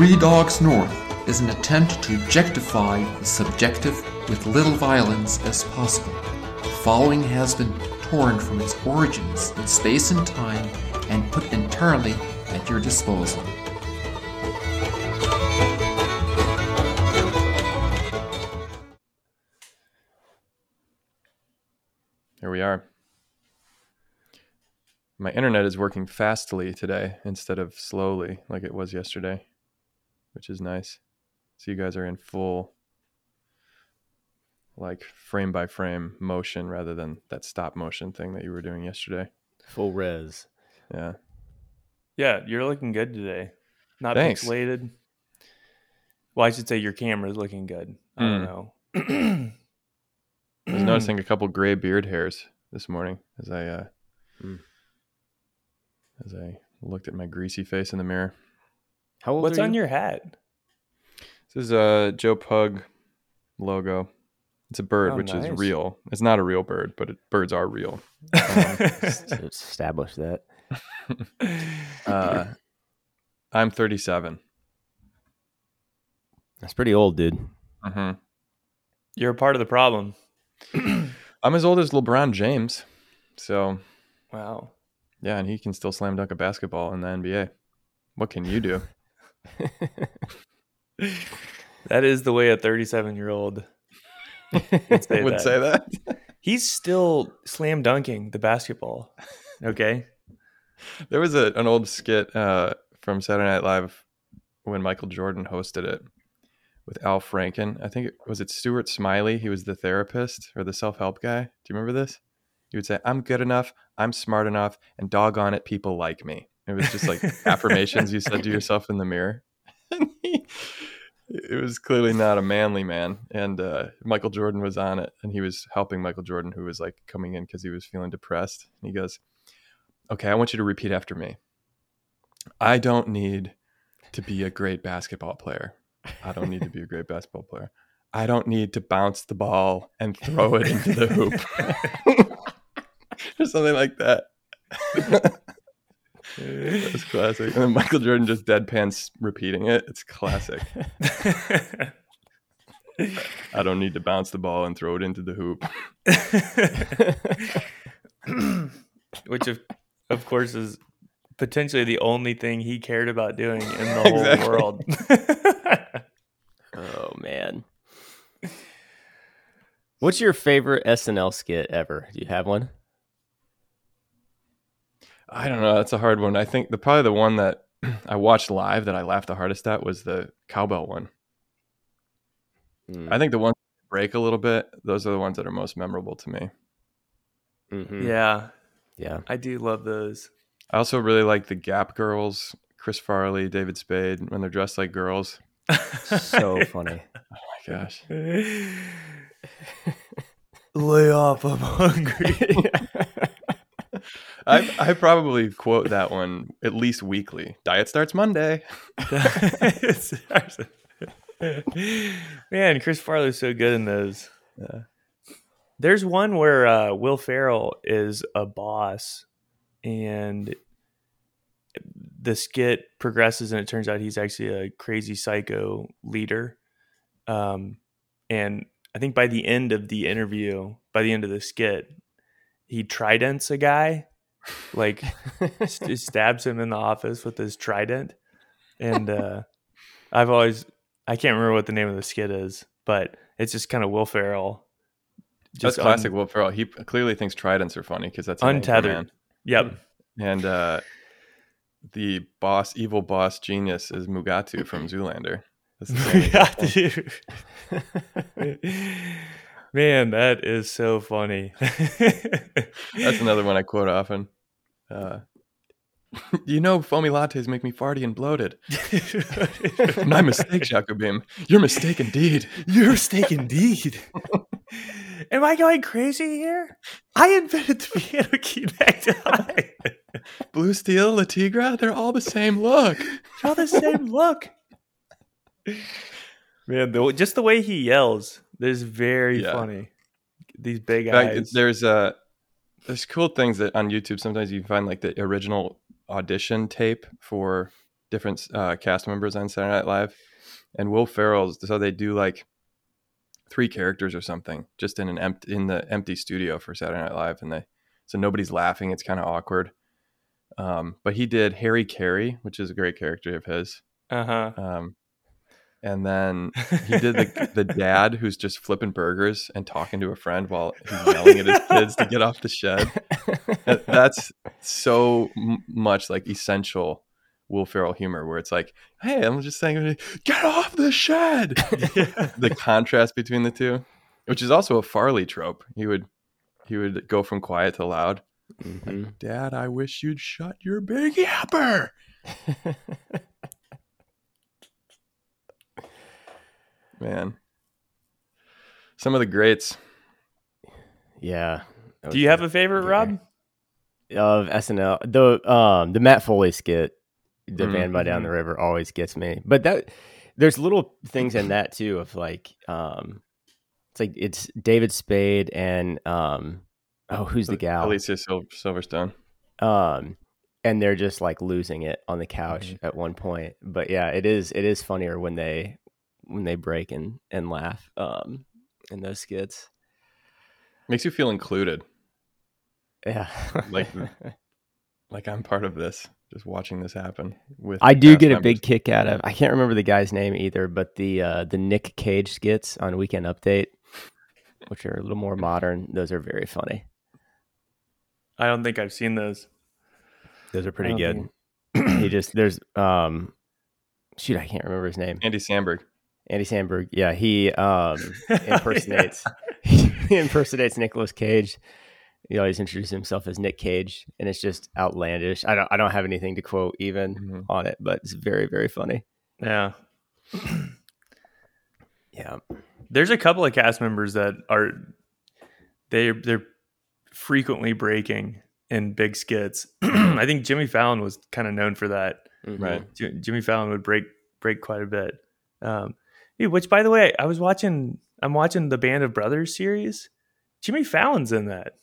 Three Dogs North is an attempt to objectify the subjective with little violence as possible. The following has been torn from its origins in space and time and put entirely at your disposal. Here we are. My internet is working fastly today instead of slowly like it was yesterday, which is nice. So you guys are in full like frame by frame motion rather than that stop motion thing that you were doing yesterday. Full res. Yeah. Yeah, you're looking good today. Not Thanks. pixelated. Well, I should say your camera's looking good. I don't Mm. know. I was noticing a couple gray beard hairs this morning as I uh Mm. as I looked at my greasy face in the mirror. How old What's are on you? your hat? This is a Joe Pug logo. It's a bird, Oh, which nice. is real. It's not a real bird, but it, birds are real. To establish that. Uh, I'm 37. That's pretty old, dude. hmm You're a part of the problem. I'm as old as LeBron James, so Wow. yeah, and he can still slam dunk a basketball in the NBA. What can you do? That is the way a 37 year old would say Would that. say that. He's still slam dunking the basketball. Okay. There was a, an old skit uh, from Saturday Night Live when Michael Jordan hosted it with Al Franken. I think it was it Stuart Smalley. He was the therapist or the self help guy. Do you remember this? He would say, "I'm good enough. I'm smart enough, and doggone it, people like me." It was just like affirmations you said to yourself in the mirror. He, it was clearly not a manly man, and uh, Michael Jordan was on it, and he was helping Michael Jordan, who was like coming in because he was feeling depressed. And he goes, okay, I want you to repeat after me. I don't need to be a great basketball player. I don't need to be a great basketball player. I don't need to bounce the ball and throw it into the hoop. or something like that. That's classic. And then Michael Jordan just deadpans repeating it. It's classic. I don't need to bounce the ball and throw it into the hoop. Which, of, of course, is potentially the only thing he cared about doing in the whole Exactly. world. Oh man. What's your favorite SNL skit ever? Do you have one? I don't know. That's a hard one. I think the probably the one that I watched live that I laughed the hardest at was the cowbell one. Mm, I think the ones that break a little bit, those are the ones that are most memorable to me. mhm. yeah, Yeah. I do love those. I also really like the Gap Girls, Chris Farley, David Spade, when they're dressed like girls. So funny. Oh my gosh. Lay off, I'm hungry. I I probably quote that one at least weekly. Diet starts Monday. Man, Chris Farley's so good in those. Yeah. There's one where uh, Will Ferrell is a boss, and the skit progresses, and it turns out he's actually a crazy psycho leader. Um, and I think by the end of the interview, by the end of the skit, he tridents a guy, like st- stabs him in the office with his trident. And uh, I've always, I can't remember what the name of the skit is, but it's just kind of Will Ferrell. That's un- classic Will Ferrell. He clearly thinks tridents are funny because that's Untethered. Yep. And uh, the boss, evil boss genius, is Mugatu from Zoolander. That's the same yeah, example. dude. Man, that is so funny. That's another one I quote often. Uh, you know, foamy lattes make me farty and bloated. My mistake, Jacobim. Your mistake indeed. Your mistake indeed. Am I going crazy here? I invented the piano key necktie. Blue Steel, Le Tigre, they're all the same look. They're all the same look. Man, the, just the way he yells is very Yeah. funny. These big fact, eyes. there's uh, there's cool things that on YouTube sometimes you find like the original audition tape for different uh, cast members on Saturday Night Live, and Will Ferrell's. So they do like three characters or something, just in an empty in the empty studio for Saturday Night Live, and they so nobody's laughing. It's kind of awkward. Um, but he did Harry Caray, which is a great character of his. Uh huh. Um, and then he did the, the dad who's just flipping burgers and talking to a friend while he's yelling at his kids to get off the shed. That's so m- much like essential Will Ferrell humor, where it's like, "Hey, I'm just saying, get off the shed." the contrast between the two, which is also a Farley trope. He would he would go from quiet to loud. Mhm. Dad, I wish you'd shut your big yapper. Man, some of the greats. yeah. Do you have a favorite, Rob? of SNL? The um the Matt Foley skit, the Mm. van by down the river, always gets me. But that there's little things in that too of like um it's like it's David Spade and um oh who's the gal Alicia Sil- Silverstone. um and they're just like losing it on the couch at one point but yeah it is it is funnier when they when they break and and laugh um in those skits Makes you feel included, yeah Like like I'm part of this. Just watching this happen. With i do cast get a big kick out of i can't remember the guy's name either but the uh the nick cage skits on weekend update which are a little more modern those are very funny I don't think I've seen those. those are pretty good don't he just there's um shoot i can't remember his name Andy Samberg. Andy Samberg, yeah, he um impersonates he impersonates Nicolas Cage. He always introduces himself as Nick Cage, and it's just outlandish. I don't I don't have anything to quote even Mhm. on it, but it's very very funny. Yeah. Yeah, There's a couple of cast members that are they they're frequently breaking in big skits. I think Jimmy Fallon was kind of known for that. Mm-hmm. Right. Jimmy Fallon would break break quite a bit. Um, hey, which by the way, I was watching. I'm watching the Band of Brothers series. Jimmy Fallon's in that.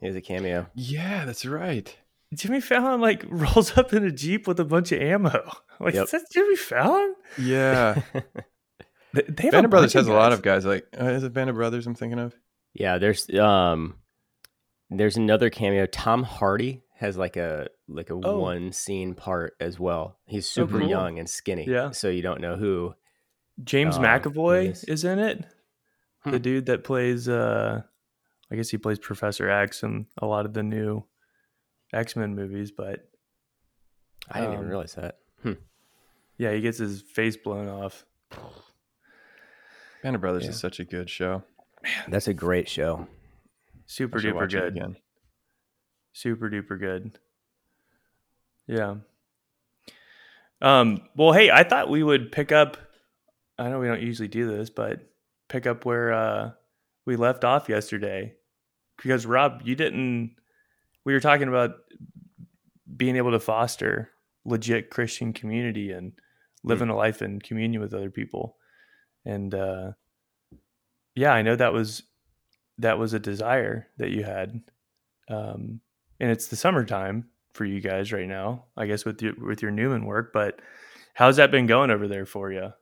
He has a cameo. Yeah, that's right. Jimmy Fallon like rolls up in a jeep with a bunch of ammo. Like Yep. is that Jimmy Fallon? Yeah. They, they have Band a of Brothers bunch has a lot of guys. Like, uh, is it Band of Brothers I'm thinking of? Yeah, there's um there's another cameo. Tom Hardy has like a like a Oh. one scene part as well. He's super cool. young and skinny. Yeah. So you don't know who. James Um, McAvoy yes. is in it. The Hmm. dude that plays uh I guess he plays Professor X in a lot of the new X-Men movies, but I didn't even Um, realize that. yeah, he gets his face blown off. Band of Brothers Yeah. is such a good show. That's a great show. Super duper good. again. Super duper good. Yeah. Um, well, hey, I thought we would pick up I know we don't usually do this, but pick up where uh we left off yesterday. Because Rob, you didn't we were talking about being able to foster legit Christian community and living a life in communion with other people. And uh yeah, I know that was that was a desire that you had. Um and it's the summertime for you guys right now, I guess with your with your Newman work, but how's that been going over there for you?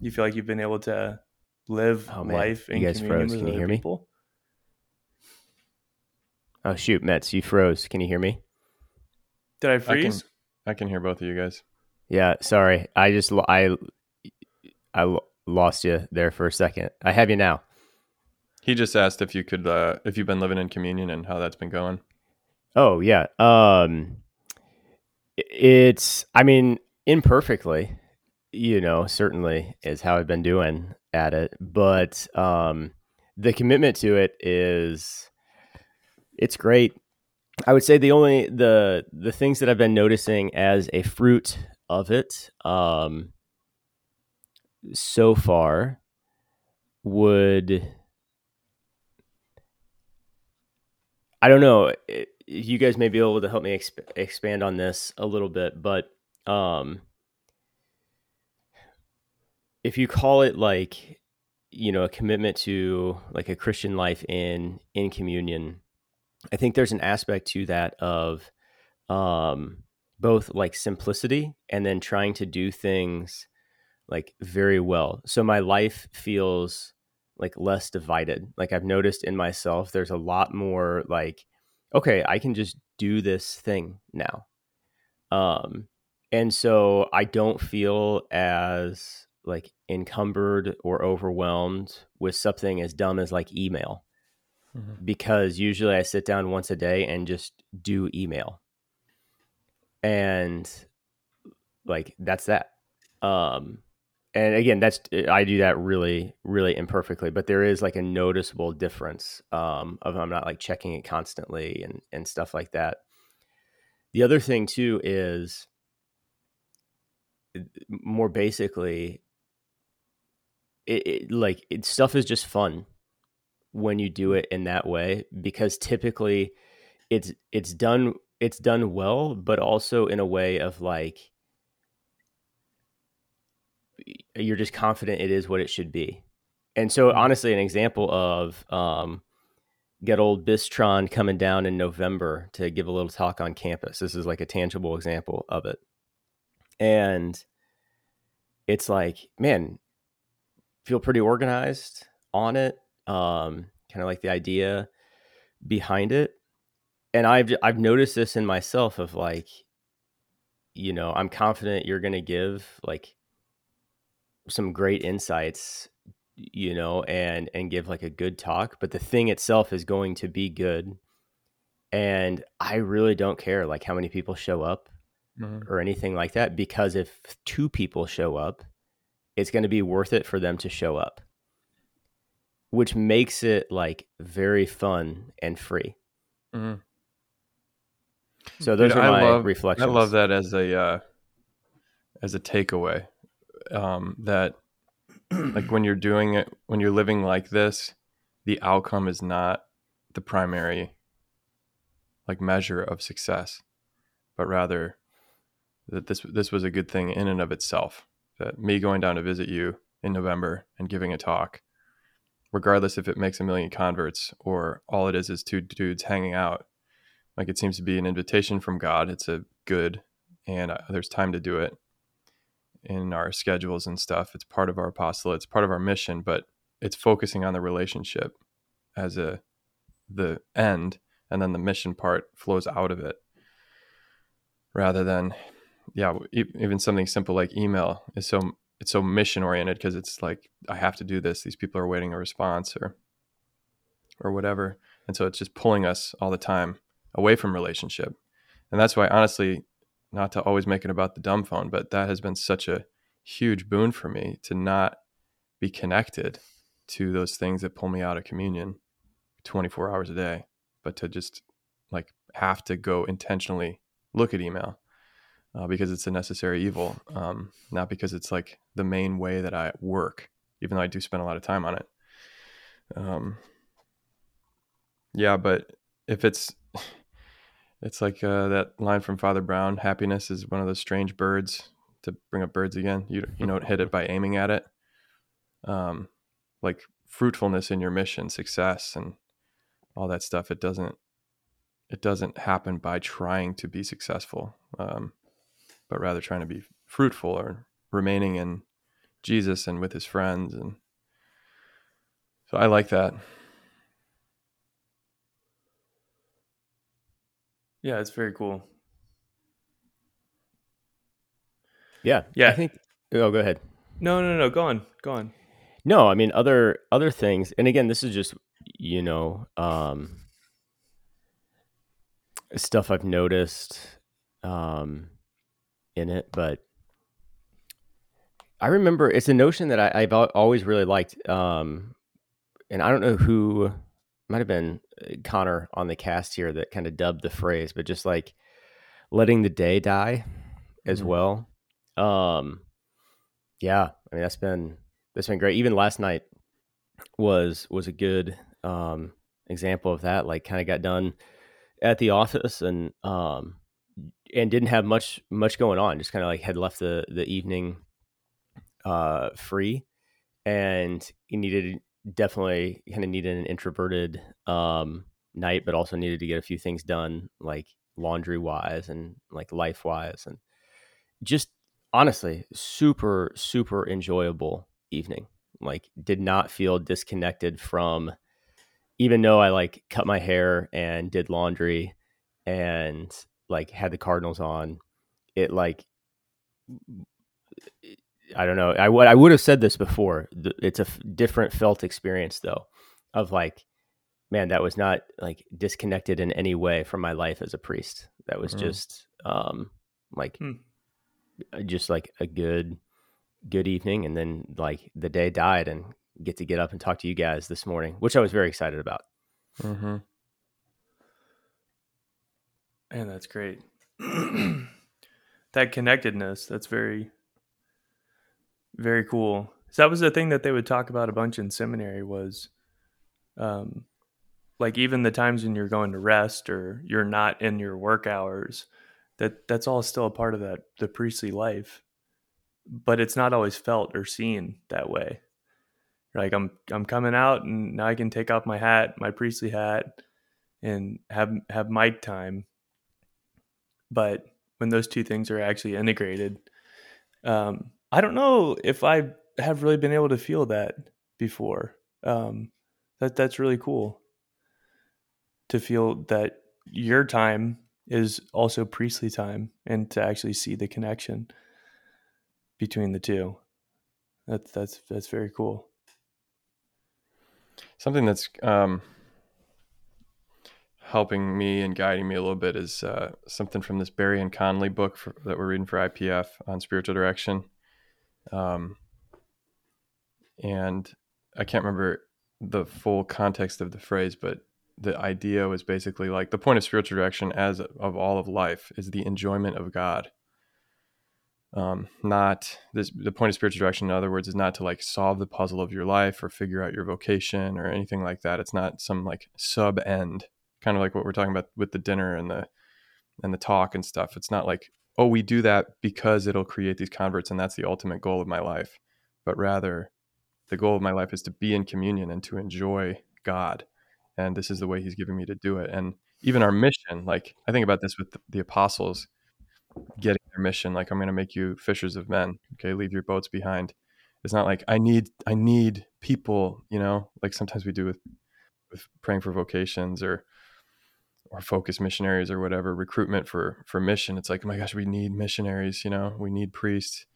You feel like you've been able to live Oh, life in You guys communion froze. with Can you other hear me? people? Oh shoot, Mets, you froze. Can you hear me? Did I I can, freeze? I can hear both of you guys. Yeah, sorry. I just I I lost you there for a second. I have you now. He just asked if you could, uh, if you've been living in communion and how that's been going. Oh yeah. Um it's I mean imperfectly, you know, certainly is how I've been doing at it, but um the commitment to it is it's great. I would say the only the the things that I've been noticing as a fruit of it um so far would I don't know. i- You guys may be able to help me exp- expand on this a little bit, but um, if you call it like you know a commitment to like a Christian life in in communion, I think there's an aspect to that of um, both like simplicity and then trying to do things like very well. So my life feels like less divided. Like I've noticed in myself, there's a lot more like, okay, I can just do this thing now. Um, and so I don't feel as like encumbered or overwhelmed with something as dumb as like email mm-hmm. because usually I sit down once a day and just do email. And like that's that. Um and again that's I do that really really imperfectly, but there is like a noticeable difference um of I'm not like checking it constantly and and stuff like that. The other thing too is more basically it, it, like it, stuff is just fun when you do it in that way because typically it's it's done it's done well but also in a way of like you're just confident it is what it should be. And so mm-hmm. honestly an example of um get old bistron coming down in november to give a little talk on campus. This is like a tangible example of it. And it's like man feel pretty organized on it. Um, kind of like the idea behind it. And I've I've noticed this in myself of like, you know, I'm confident you're gonna give like some great insights, you know, and and give like a good talk, but the thing itself is going to be good. And I really don't care like how many people show up mm-hmm. or anything like that because if two people show up, it's going to be worth it for them to show up, which makes it like very fun and free. Mm-hmm. So those Dude, are my love, reflections. I love that as a uh, as a takeaway. Um, that like when you're doing it, when you're living like this, the outcome is not the primary like measure of success, but rather that this this was a good thing in and of itself that me going down to visit you in November and giving a talk, regardless if it makes a million converts or all it is is two dudes hanging out, like it seems to be an invitation from God. It's a good, and uh, there's time to do it in our schedules and stuff. It's part of our apostolate, it's part of our mission, but it's focusing on the relationship as a the end, and then the mission part flows out of it rather than yeah, even something simple like email is so it's so mission oriented because it's like I have to do this. These people are waiting a response or or whatever, and so it's just pulling us all the time away from relationship. And that's why, honestly, not to always make it about the dumb phone, but that has been such a huge boon for me to not be connected to those things that pull me out of communion 24 hours a day, but to just like have to go intentionally look at email uh, because it's a necessary evil, um, not because it's like the main way that I work, even though I do spend a lot of time on it. Um, yeah, but if it's it's like uh, that line from Father Brown: "Happiness is one of those strange birds." To bring up birds again, you you don't hit it by aiming at it. Um, like fruitfulness in your mission, success, and all that stuff. It doesn't it doesn't happen by trying to be successful. Um, but rather trying to be fruitful or remaining in Jesus and with his friends. And so I like that. Yeah, it's very cool. Yeah. Yeah. I think oh go ahead. No, no, no, go on. Go on. No, I mean other other things. And again, this is just you know, um stuff I've noticed um in it, but I remember it's a notion that I, have always really liked. Um, and I don't know who might have been uh, Connor on the cast here that kind of dubbed the phrase, but just like letting the day die as mm-hmm. well. Um, yeah, I mean that's been that's been great. Even last night was was a good um, example of that. Like, kind of got done at the office and um, and didn't have much much going on. Just kind of like had left the the evening uh, free, and he needed definitely kind of needed an introverted um, night, but also needed to get a few things done like laundry wise and like life wise and just honestly super super enjoyable evening like did not feel disconnected from even though i like cut my hair and did laundry and like had the cardinals on it like i don't know i would i would have said this before it's a f- different felt experience though of like man that was not like disconnected in any way from my life as a priest that was mm-hmm. just um like hmm. Uh, just like a good good evening and then like the day died and get to get up and talk to you guys this morning which i was very excited about mm-hmm. And that's great. That connectedness that's very very cool. So that was the thing that they would talk about a bunch in seminary was um like even the times when you're going to rest or you're not in your work hours that that's all still a part of that the priestly life but it's not always felt or seen that way. Like i'm i'm coming out and now i can take off my hat my priestly hat and have have mic time but when those two things are actually integrated um, i don't know if i have really been able to feel that before um, that that's really cool to feel that your time is also priestly time and to actually see the connection between the two. That's that's that's very cool. Something that's um, helping me and guiding me a little bit is uh, something from this Barry and Connolly book for, that we're reading for IPF on spiritual direction. Um, and I can't remember the full context of the phrase, but the idea was basically like the point of spiritual direction as of all of life is the enjoyment of god. Um, not this the point of spiritual direction in other words is not to like solve the puzzle of your life or figure out your vocation or anything like that. It's not some like sub end kind of like what we're talking about with the dinner and the and the talk and stuff. It's not like oh we do that because it'll create these converts and that's the ultimate goal of my life but rather the goal of my life is to be in communion and to enjoy god and this is the way he's giving me to do it. And even our mission like i think about this with the, apostles getting their mission like i'm going to make you fishers of men okay? Leave your boats behind. It's not like i need i need people you know? Like sometimes we do with with praying for vocations or or focus missionaries or whatever recruitment for for mission it's like oh my gosh we need missionaries you know we need priests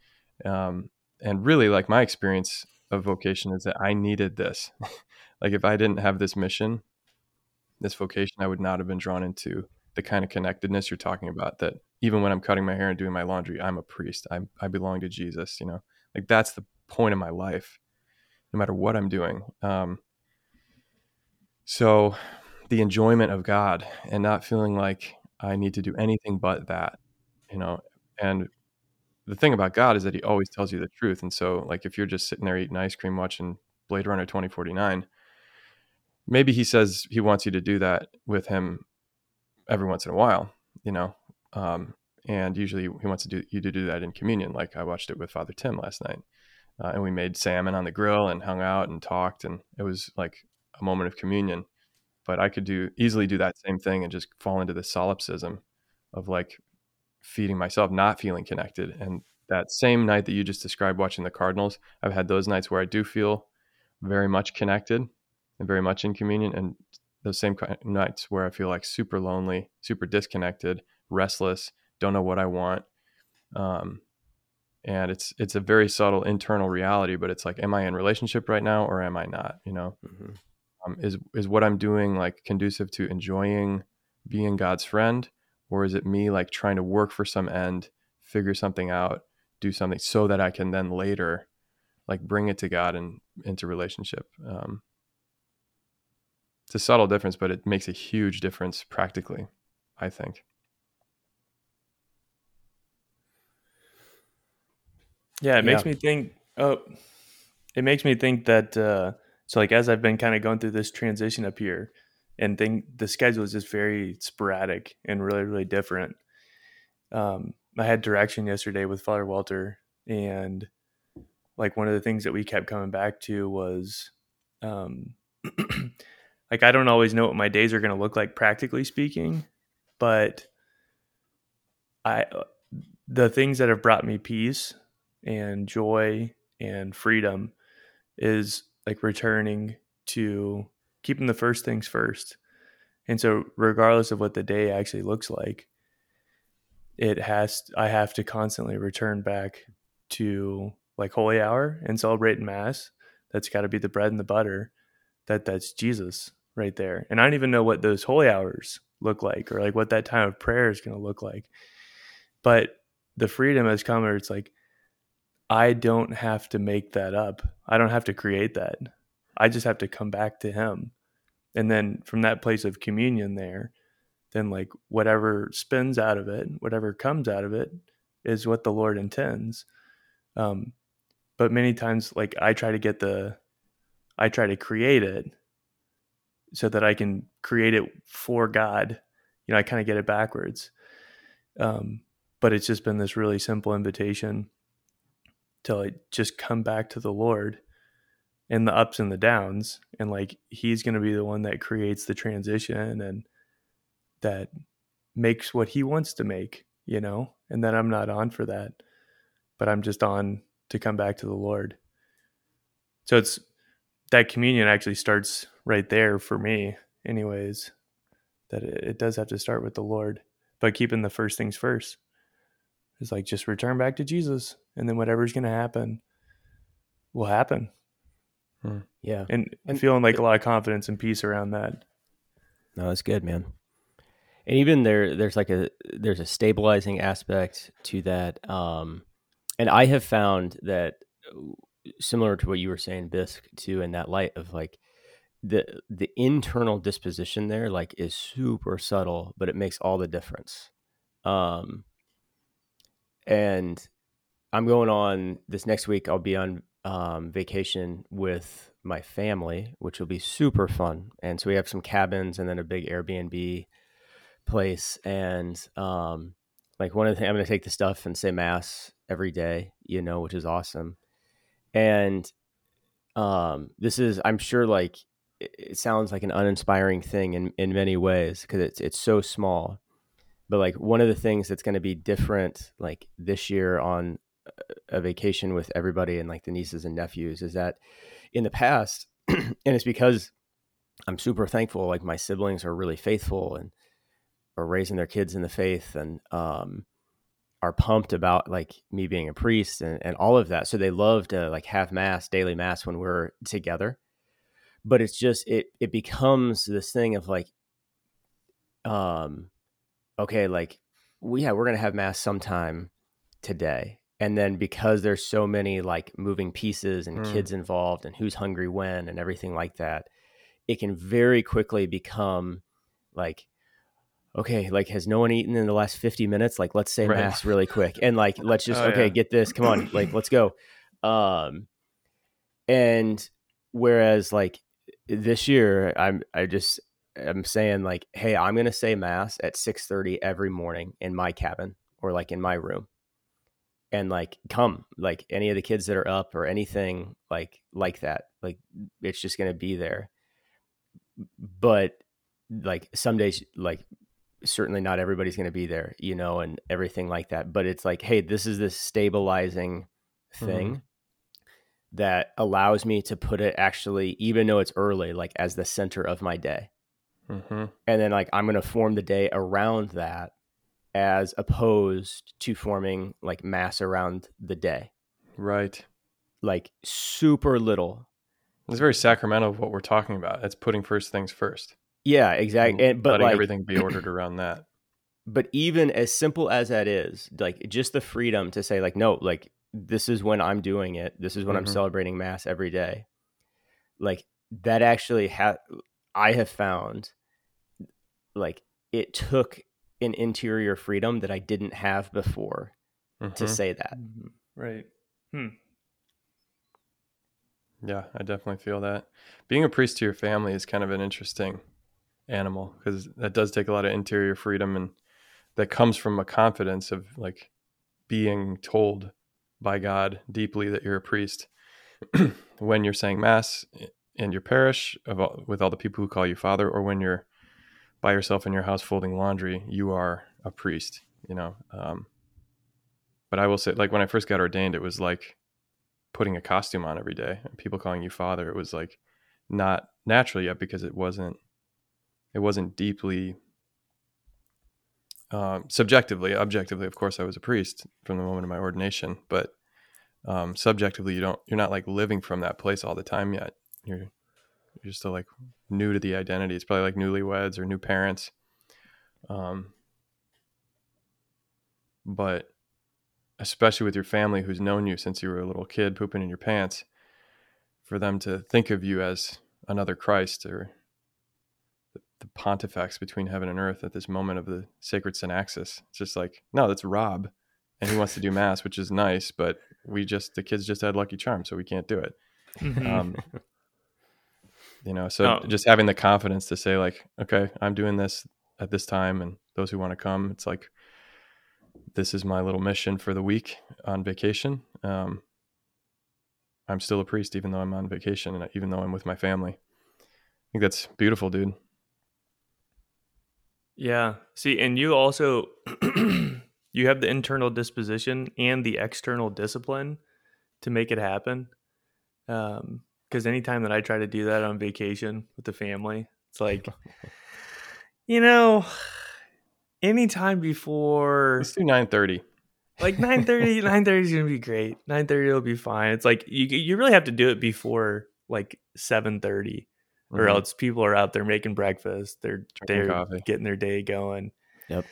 um, and really like my experience of vocation is that i needed this like if I didn't have this mission, this vocation, I would not have been drawn into the kind of connectedness you're talking about. That even when I'm cutting my hair and doing my laundry, I'm a priest. I I belong to Jesus. You know, like that's the point of my life, no matter what I'm doing. Um, so the enjoyment of God and not feeling like I need to do anything but that, you know, and the thing about God is that he always tells you the truth. And so like if you're just sitting there eating ice cream watching Blade Runner 2049, maybe he says he wants you to do that with him every once in a while, you know. Um, and usually he wants to do you to do that in communion. Like I watched it with Father Tim last night, uh, and we made salmon on the grill and hung out and talked, and it was like a moment of communion. But I could do easily do that same thing and just fall into the solipsism of like feeding myself, not feeling connected. And that same night that you just described watching the Cardinals, I've had those nights where I do feel very much connected and very much in communion and those same nights where I feel like super lonely, super disconnected, restless, don't know what I want. Um, and it's it's a very subtle internal reality, but it's like, am I in relationship right now or am I not? You know, mm-hmm. Um, is is what I'm doing like conducive to enjoying being God's friend, or is it me like trying to work for some end, figure something out, do something so that I can then later like bring it to God and into relationship? Um, it's a subtle difference, but it makes a huge difference practically, I think. Yeah, it makes me think. Oh, it makes me think that. Uh, so, like, as I've been kind of going through this transition up here, and think the schedule is just very sporadic and really, really different. Um, I had direction yesterday with Father Walter, and like one of the things that we kept coming back to was um, like I don't always know what my days are going to look like practically speaking, but I the things that have brought me peace and joy and freedom is like returning to keeping the first things first. And so regardless of what the day actually looks like, it has I have to constantly return back to like holy hour and celebrating mass. That's got to be the bread and the butter. That that's Jesus right there. And I don't even know what those holy hours look like or like what that time of prayer is going to look like. But the freedom has come where it's like I don't have to make that up. I don't have to create that. I just have to come back to him. And then from that place of communion there, then like whatever spins out of it, whatever comes out of it is what the Lord intends. Um, but many times like I try to get the I try to create it so that I can create it for God. You know, I kind of get it backwards. Um, but it's just been this really simple invitation to like just come back to the Lord and the ups and the downs and like he's going to be the one that creates the transition and that makes what he wants to make, you know, and that I'm not on for that, but I'm just on to come back to the Lord. So it's that communion actually starts right there for me, anyways, that it, it does have to start with the Lord, but keeping the first things first. It's like just return back to Jesus, and then whatever's going to happen will happen. Hmm. Yeah, and, and feeling like a lot of confidence and peace around that. No, that's good, man. And even there, there's like a there's a stabilizing aspect to that. Um, and I have found that similar to what you were saying, Bisque, too, in that light of like the the internal disposition there, like is super subtle, but it makes all the difference. Um, and I'm going on this next week. I'll be on um, vacation with my family, which will be super fun. And so we have some cabins and then a big Airbnb place. And um, like one of the things, I'm going to take the stuff and say mass every day, you know, which is awesome. And um, this is, I'm sure, like it sounds like an uninspiring thing in in many ways because it's it's so small. But like one of the things that's going to be different, like this year on a vacation with everybody and like the nieces and nephews, is that in the past, and it's because I'm super thankful. Like my siblings are really faithful and are raising their kids in the faith and um, are pumped about like me being a priest and, and all of that. So they love to like have mass, daily mass when we're together. But it's just it it becomes this thing of like um okay, like we yeah, we're gonna have mass sometime today. And then because there's so many like moving pieces and mm. kids involved and who's hungry when and everything like that, it can very quickly become like okay, like has no one eaten in the last 50 minutes? Like let's say right. mass really quick. And like let's just oh, okay, yeah. get this. Come on, like let's go. Um and whereas like this year I'm I just I'm saying like, hey, I'm gonna say mass at 6:30 every morning in my cabin or like in my room. And like come, like any of the kids that are up or anything like like that. Like it's just gonna be there. But like some days like certainly not everybody's going to be there, you know, and everything like that. But it's like, hey, this is this stabilizing thing mm-hmm. that allows me to put it actually, even though it's early, like as the center of my day. Mm-hmm. And then, like, I'm going to form the day around that as opposed to forming like mass around the day. Right. Like, super little. It's very sacramental of what we're talking about. It's putting first things first. Yeah, exactly. And, but letting like, everything be ordered around that. But even as simple as that is, like just the freedom to say, like, no, like this is when I'm doing it. This is when mm-hmm. I'm celebrating mass every day. Like that actually have I have found like it took an interior freedom that I didn't have before mm-hmm. to say that. Mm-hmm. Right. Hmm. Yeah, I definitely feel that. Being a priest to your family is kind of an interesting animal because that does take a lot of interior freedom and that comes from a confidence of like being told by God deeply that you're a priest when you're saying mass in your parish all, with all the people who call you father or when you're by yourself in your house folding laundry you are a priest you know. Um, but I will say, like when I first got ordained, it was like putting a costume on every day and people calling you father. It was like not natural yet because it wasn't it wasn't deeply um, subjectively, objectively, of course, I was a priest from the moment of my ordination, but um, subjectively, you don't, you're not like living from that place all the time yet. You're, you're still like new to the identity. It's probably like newlyweds or new parents. Um, but especially with your family who's known you since you were a little kid pooping in your pants, for them to think of you as another Christ or the pontifex between heaven and earth at this moment of the sacred synaxis. It's just like, no, that's Rob. And he wants to do mass, which is nice, but we just, the kids just had Lucky Charm, so we can't do it. Mhm. Um, you know, so No. just having the confidence to say, like, okay, I'm doing this at this time, and those who want to come, it's like, this is my little mission for the week on vacation. Um, I'm still a priest, even though I'm on vacation and even though I'm with my family. I think that's beautiful, dude. Yeah. See, and you also you have the internal disposition and the external discipline to make it happen. Um, because anytime that I try to do that on vacation with the family, it's like, you know, anytime before Let's do 9:30. like 9:30 9:30 is going to be great. 9:30 will be fine. It's like you you really have to do it before like 7:30 or Mhm. else people are out there making breakfast. They're Drinking they're coffee. getting their day going. Yep.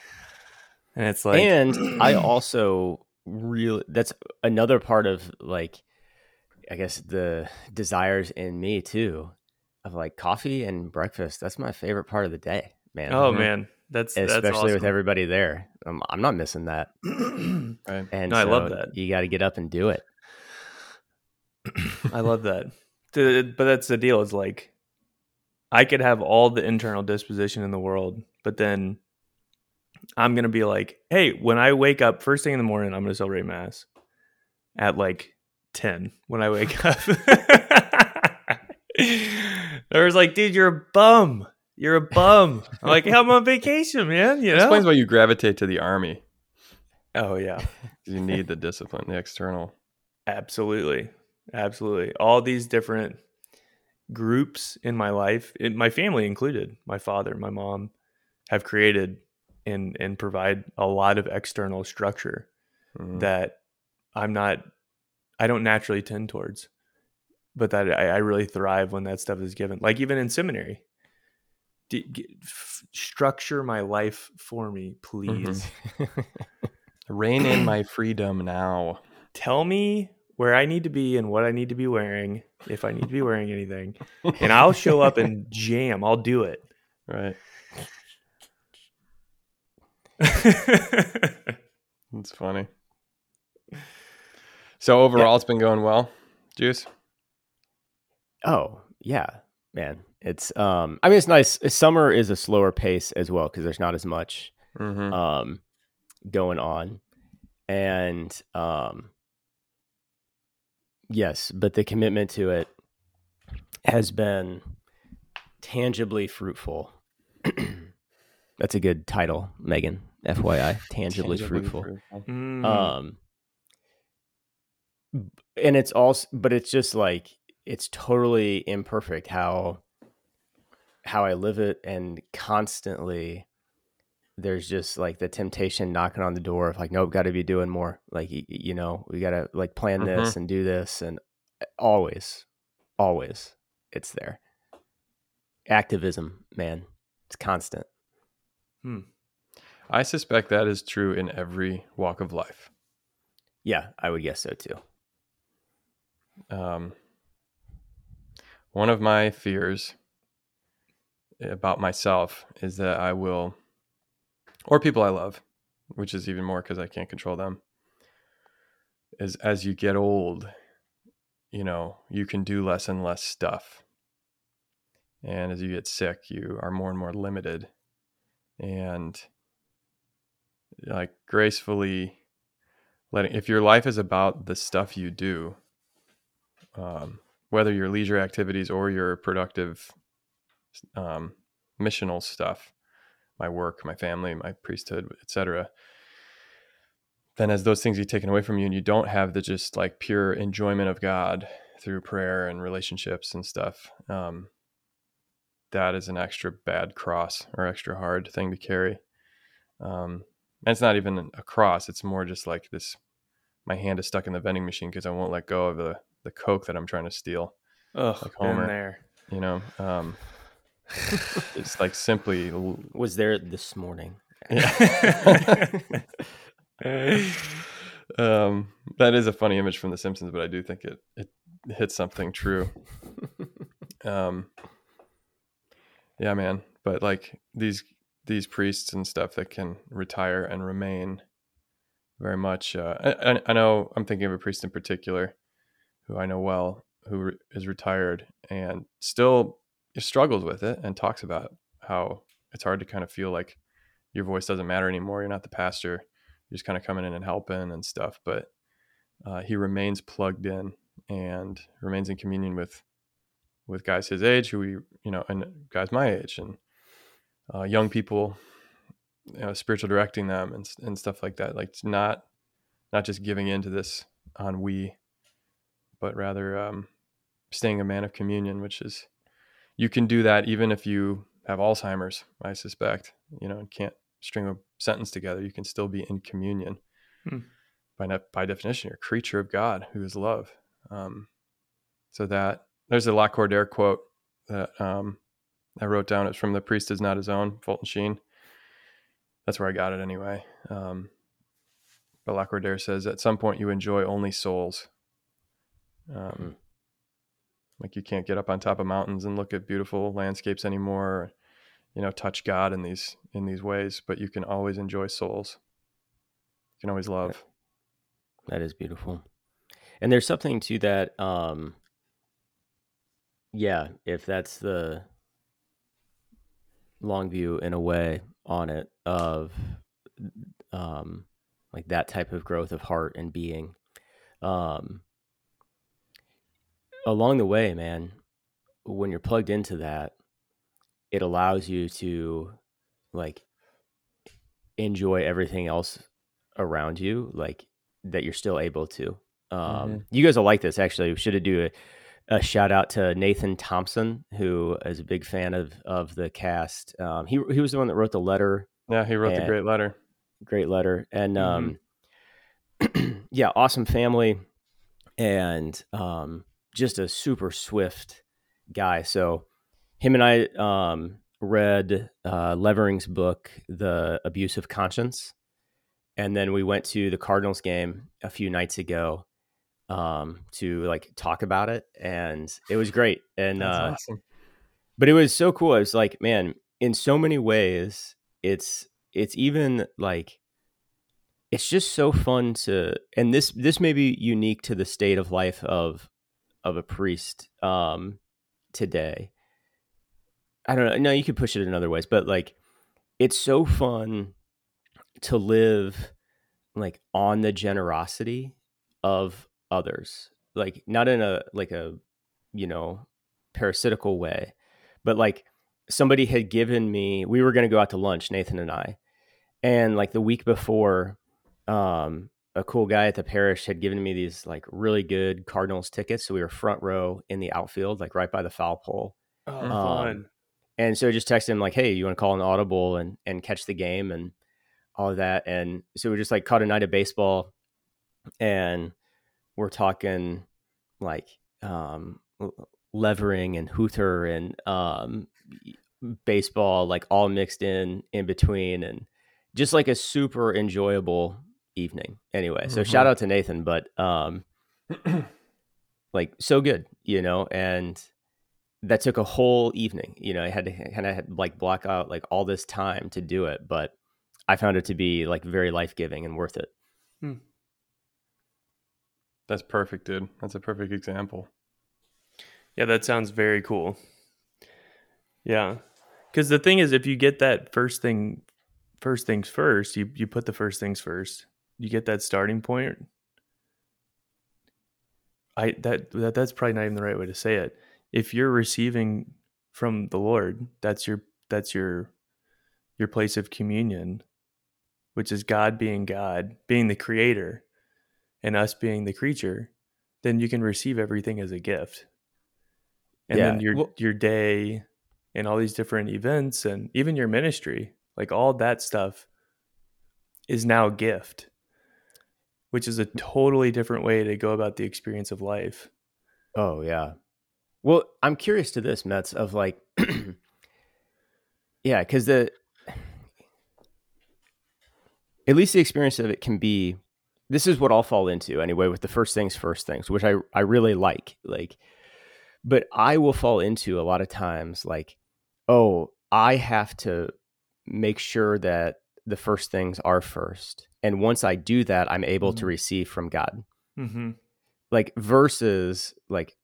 And it's like and I also really that's another part of like I guess the desires in me too of like coffee and breakfast. That's my favorite part of the day, man. oh Mhm. man, that's that's especially with everybody there. Um, I'm not missing that. Right. And No, I love that. You got to get up and do it. I love that. But that's the deal. Is like I could have all the internal disposition in the world, but then I'm gonna be like, hey, when I wake up first thing in the morning, I'm gonna celebrate mass at like ten when I wake up. There's like, dude, you're a bum. You're a bum. I'm like, I'm on vacation, man. You know? Explains why you gravitate to the army. oh yeah. You need the discipline, the external. Absolutely. Absolutely. All these different groups in my life, in my family included, my father, my mom, have created and and provide a lot of external structure Mhm. that I'm not I don't naturally tend towards. But that I, I really thrive when that stuff is given. Like even in seminary. D- g- f- structure my life for me, mm-hmm. please. Rein in my freedom now. tell me where I need to be and what I need to be wearing, if I need to be wearing anything, and I'll show up and jam. I'll do it. Right. It's funny. So overall, it's been going well. Juice. Oh, yeah, man. It's um I mean it's nice. Summer is a slower pace as well because there's not as much Mm-hmm. um going on. And um yes, but the commitment to it has been tangibly fruitful. That's a good title, Megan. FYI, tangibly, fruitful. Mm. Um, and it's also, but it's just like it's totally imperfect how how I live it, and constantly there's just like the temptation knocking on the door of like, nope, got to be doing more. Like you know, we got to like plan this and do this, and uh, always, always, it's there. Activism, man, it's constant. Hmm. I suspect that is true in every walk of life. Yeah, I would guess so too. Um, one of my fears about myself is that I will, or people I love, which is even more because I can't control them, is as you get old, you know, you can do less and less stuff. And as you get sick, you are more and more limited. And like gracefully letting, if your life is about the stuff you do, um, whether your leisure activities or your productive um, missional stuff, my work, my family, my priesthood, etc. then as those things get taken away from you and you don't have the just like pure enjoyment of God through prayer and relationships and stuff, um, that is an extra bad cross or extra hard thing to carry. Um, and it's not even a cross; it's more just like this. My hand is stuck in the vending machine because I won't let go of the the coke that I'm trying to steal. Ugh, Like been Homer. there. You know, um, it's like simply Was there this morning? um, that is a funny image from The Simpsons, but I do think it it hits something true. um, yeah, man. But like these these priests and stuff that can retire and remain very much. Uh, I, I- I know I'm thinking of a priest in particular who I know well, who re- is retired and still struggles with it and talks about how it's hard to kind of feel like your voice doesn't matter anymore. You're not the pastor. You're just kind of coming in and helping and stuff. But uh, he remains plugged in and remains in communion with with guys his age, who we you know, and guys my age, and uh, young people, you know, spiritual directing them and and stuff like that. Like not not just giving in to this on we, but rather um, staying a man of communion, which is you can do that even if you have Alzheimer's. I suspect you know and can't string a sentence together. You can still be in communion. Hmm. By ne- by definition, you're a creature of God who is love. Um, so that there's a Lacordaire quote that um, I wrote down. It's from "The Priest Is Not His Own," Fulton Sheen. That's where I got it anyway. Um, but Lacordaire says, "At some point, you enjoy only souls. Um, Hmm. Like you can't get up on top of mountains and look at beautiful landscapes anymore. Or, you know, touch God in these in these ways, but you can always enjoy souls. You can always love. That is beautiful. And there's something to that um yeah, if that's the long view in a way on it of um like that type of growth of heart and being um along the way, man, when you're plugged into that, it allows you to like enjoy everything else around you, like that you're still able to. Um, Mhm. You guys will like this. Actually, we should do a, a shout out to Nathan Thompson, who is a big fan of of the cast. Um, he he was the one that wrote the letter Yeah, he wrote the great letter. great letter and um Mm-hmm. yeah awesome family and um just a super swift guy so him and i um read uh levering's book the abuse of conscience and then we went to the cardinals game a few nights ago um to like talk about it and it was great and uh awesome. but it was so cool. I was like, man, in so many ways, it's it's even like it's just so fun to and this this may be unique to the state of life of of a priest um today. I don't know. No, you could push it in other ways, but like it's so fun to live like on the generosity of others. Like not in a like a you know parasitical way, but like somebody had given me we were going to go out to lunch nathan and i and like the week before um a cool guy at the parish had given me these like really good cardinals tickets so we were front row in the outfield like right by the foul pole. Oh, Um, fun. and so I just texted him like hey you want to call an audible and and catch the game and all of that? And so we just like caught a night of baseball and we're talking like um levering and Hütter and um, baseball, like all mixed in in between, and just like a super enjoyable evening. Anyway, so Mhm. shout out to Nathan, but um, like so good, you know, and that took a whole evening. You know, I had to kind of like block out like all this time to do it, but I found it to be like very life giving and worth it. That's perfect, dude. That's a perfect example. Yeah, that sounds very cool. Yeah. Cuz the thing is if you get that first thing first things first, you you put the first things first. You get that starting point. I that, that that's probably not even the right way to say it. If you're receiving from the Lord, that's your that's your your place of communion. which is God being God, being the creator, and us being the creature, then you can receive everything as a gift. And Yeah, then your well- your day and all these different events and even your ministry, like all that stuff is now a gift, which is a totally different way to go about the experience of life. Oh yeah. Well, I'm curious to this, Metz, of like, yeah, because the at least the experience of it can be. This is what I'll fall into anyway with the first things first things, which I I really like. Like, but I will fall into a lot of times like, oh, I have to make sure that the first things are first, and once I do that, I'm able to Mhm. receive from God Mm-hmm. like versus like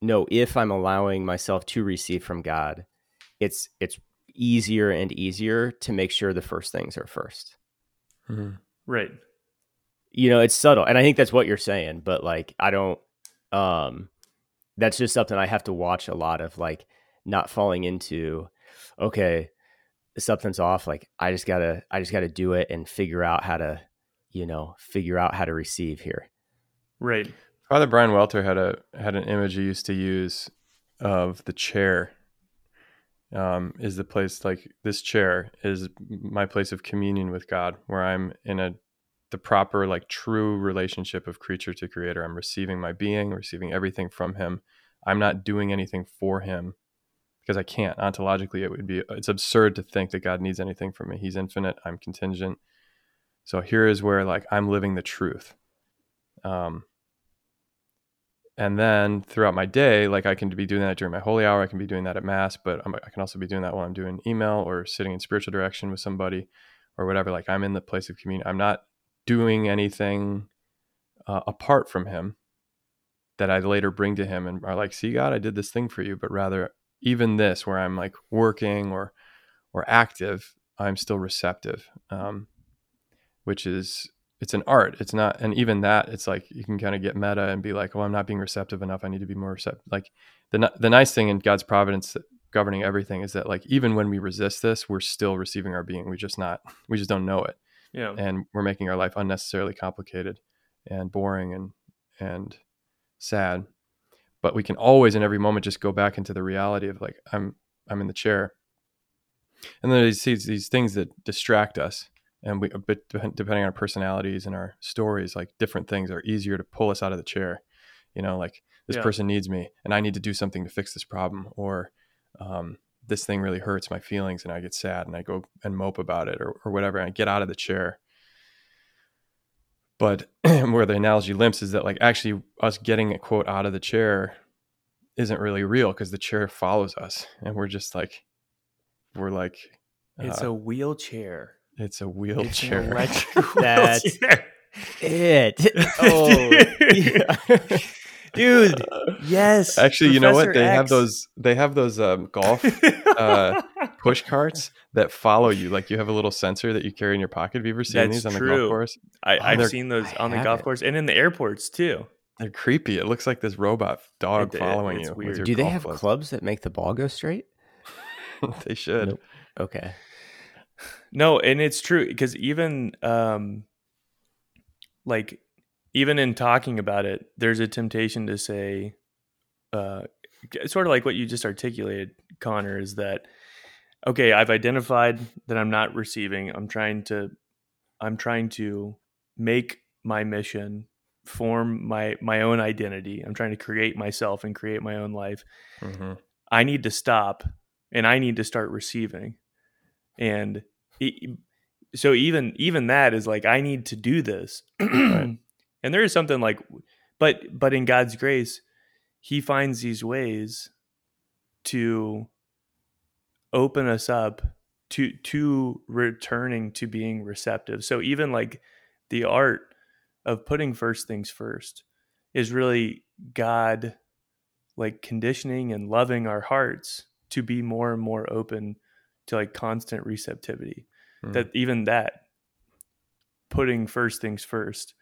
no if i'm allowing myself to receive from god it's it's easier and easier to make sure the first things are first Mhm. Right. you know it's subtle and i think that's what you're saying but like i don't um that's just something i have to watch a lot of like not falling into okay something's off like i just gotta i just gotta do it and figure out how to you know figure out how to receive here Right. Father Brian Welter had a had an image he used to use of the chair. Um, is the place like this chair is my place of communion with God, where I'm in a the proper like true relationship of creature to creator. I'm receiving my being, receiving everything from Him. I'm not doing anything for Him because I can't. Ontologically, it would be it's absurd to think that God needs anything from me. He's infinite. I'm contingent. So here is where like I'm living the truth. Um, and then throughout my day like i can be doing that during my holy hour i can be doing that at mass but I'm, i can also be doing that while i'm doing email or sitting in spiritual direction with somebody or whatever like i'm in the place of communion i'm not doing anything uh, apart from him that i later bring to him and are like see god i did this thing for you but rather even this where i'm like working or or active i'm still receptive um, which is it's an art. It's not and even that it's like you can kind of get meta and be like oh i'm not being receptive enough. I need to be more receptive like the the nice thing in god's providence governing everything is that like even when we resist this we're still receiving our being. We just not we just don't know it. Yeah. and we're making our life unnecessarily complicated and boring and and sad but we can always in every moment just go back into the reality of like i'm i'm in the chair. And then there's these, these things that distract us and we but dep- depending on our personalities and our stories like different things are easier to pull us out of the chair. You know like this Yeah. person needs me and i need to do something to fix this problem or um, this thing really hurts my feelings and i get sad and i go and mope about it or, or whatever and i get out of the chair but where the analogy limps is that like actually us getting a quote out of the chair isn't really real because the chair follows us and we're just like we're like It's uh, a wheelchair. it's a It's wheelchair electric That's- it oh yeah. Dude, yes. actually you know what Professor they have those they have those um, golf uh, push carts that follow you like you have a little sensor that you carry in your pocket have you ever seen That's these on the golf course I, Oh, I've they're- seen those I on the golf haven't. course and in the airports too. they're creepy it looks like this robot dog It- it- following it's you weird. with your do they have clubs. clubs that make the ball go straight they should Nope. okay No, and it's true because even um like even in talking about it, there's a temptation to say uh sort of like what you just articulated, Connor, is that okay, I've identified that I'm not receiving. I'm trying to I'm trying to make my mission form my my own identity. I'm trying to create myself and create my own life. Mhm. I need to stop and I need to start receiving. And e- so even even that is like I need to do this. Right. And there is something like but but in God's grace, he finds these ways to open us up to to returning to being receptive. So even like the art of putting first things first is really God like conditioning and loving our hearts to be more and more open to like constant receptivity. Mm. That even that putting first things first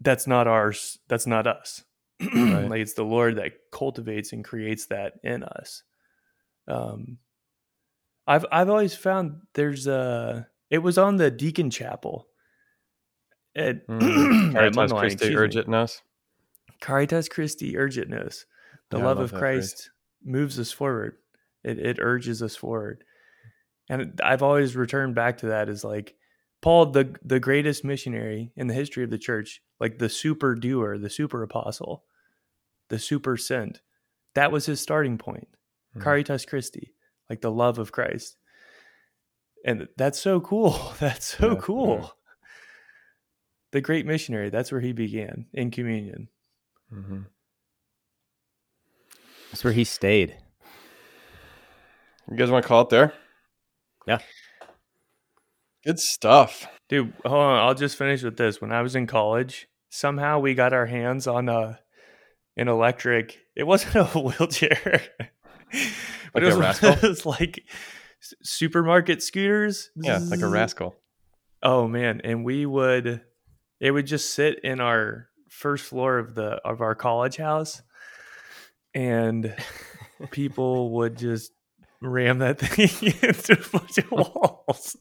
that's not ours that's not us Right. like it's the lord that cultivates and creates that in us um i've i've always found there's a It was on the Deacon Chapel. At, Mm. at Caritas Christi excuse urget nos. Caritas Christi urget nos. The Yeah, love love of that phrase. Christ moves us forward. It it urges us forward. And I've always returned back to that as like Paul, the the greatest missionary in the history of the church, like the super doer, the super apostle, the super sent. That was his starting point. Mhm. Caritas Christi, like the love of Christ. And that's so cool. That's so Yeah, cool. yeah. The great missionary, that's where he began in communion. Mhm. That's where he stayed. You guys want to call it there? Yeah. Good stuff. Dude, hold on. I'll just finish with this. When I was in college, somehow we got our hands on a an electric. It wasn't a wheelchair, but Like it was a one rascal? of those like supermarket scooters. Yeah, like a rascal. Oh man, and we would it would just sit in our first floor of the of our college house and people would just ram that thing into a bunch of walls.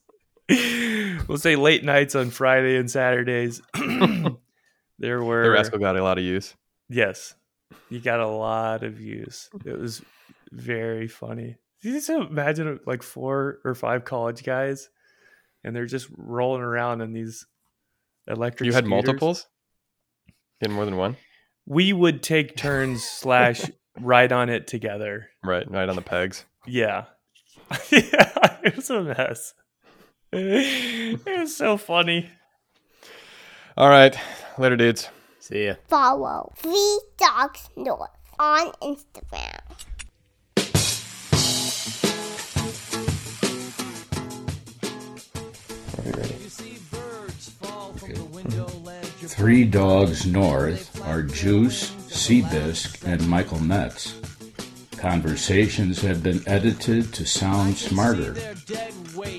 we'll say late nights on Friday and Saturdays. there were The rascal got a lot of use. Yes. You got a lot of use. It was very funny. You just imagine like four or five college guys and they're just rolling around in these electric You had scooters. multiples? You had more than one? We would take turns slash ride on it together. Right, right on the pegs. Yeah. yeah. It was a mess. It was so funny. All right. Later, dudes. See ya. Follow Three Dogs North on Instagram. Three Dogs North are Juice, Seabisc, and Michael Metz. Conversations have been edited to sound smarter.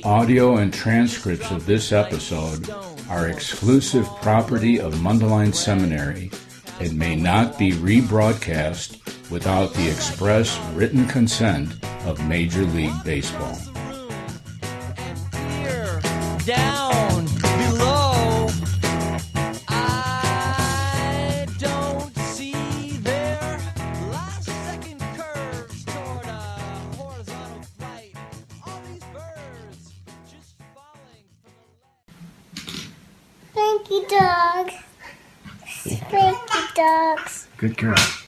Audio and transcripts of this episode are exclusive property of Mundelein Seminary and may not be rebroadcast without the express written consent of Major League Baseball. Down dogs. Good girl.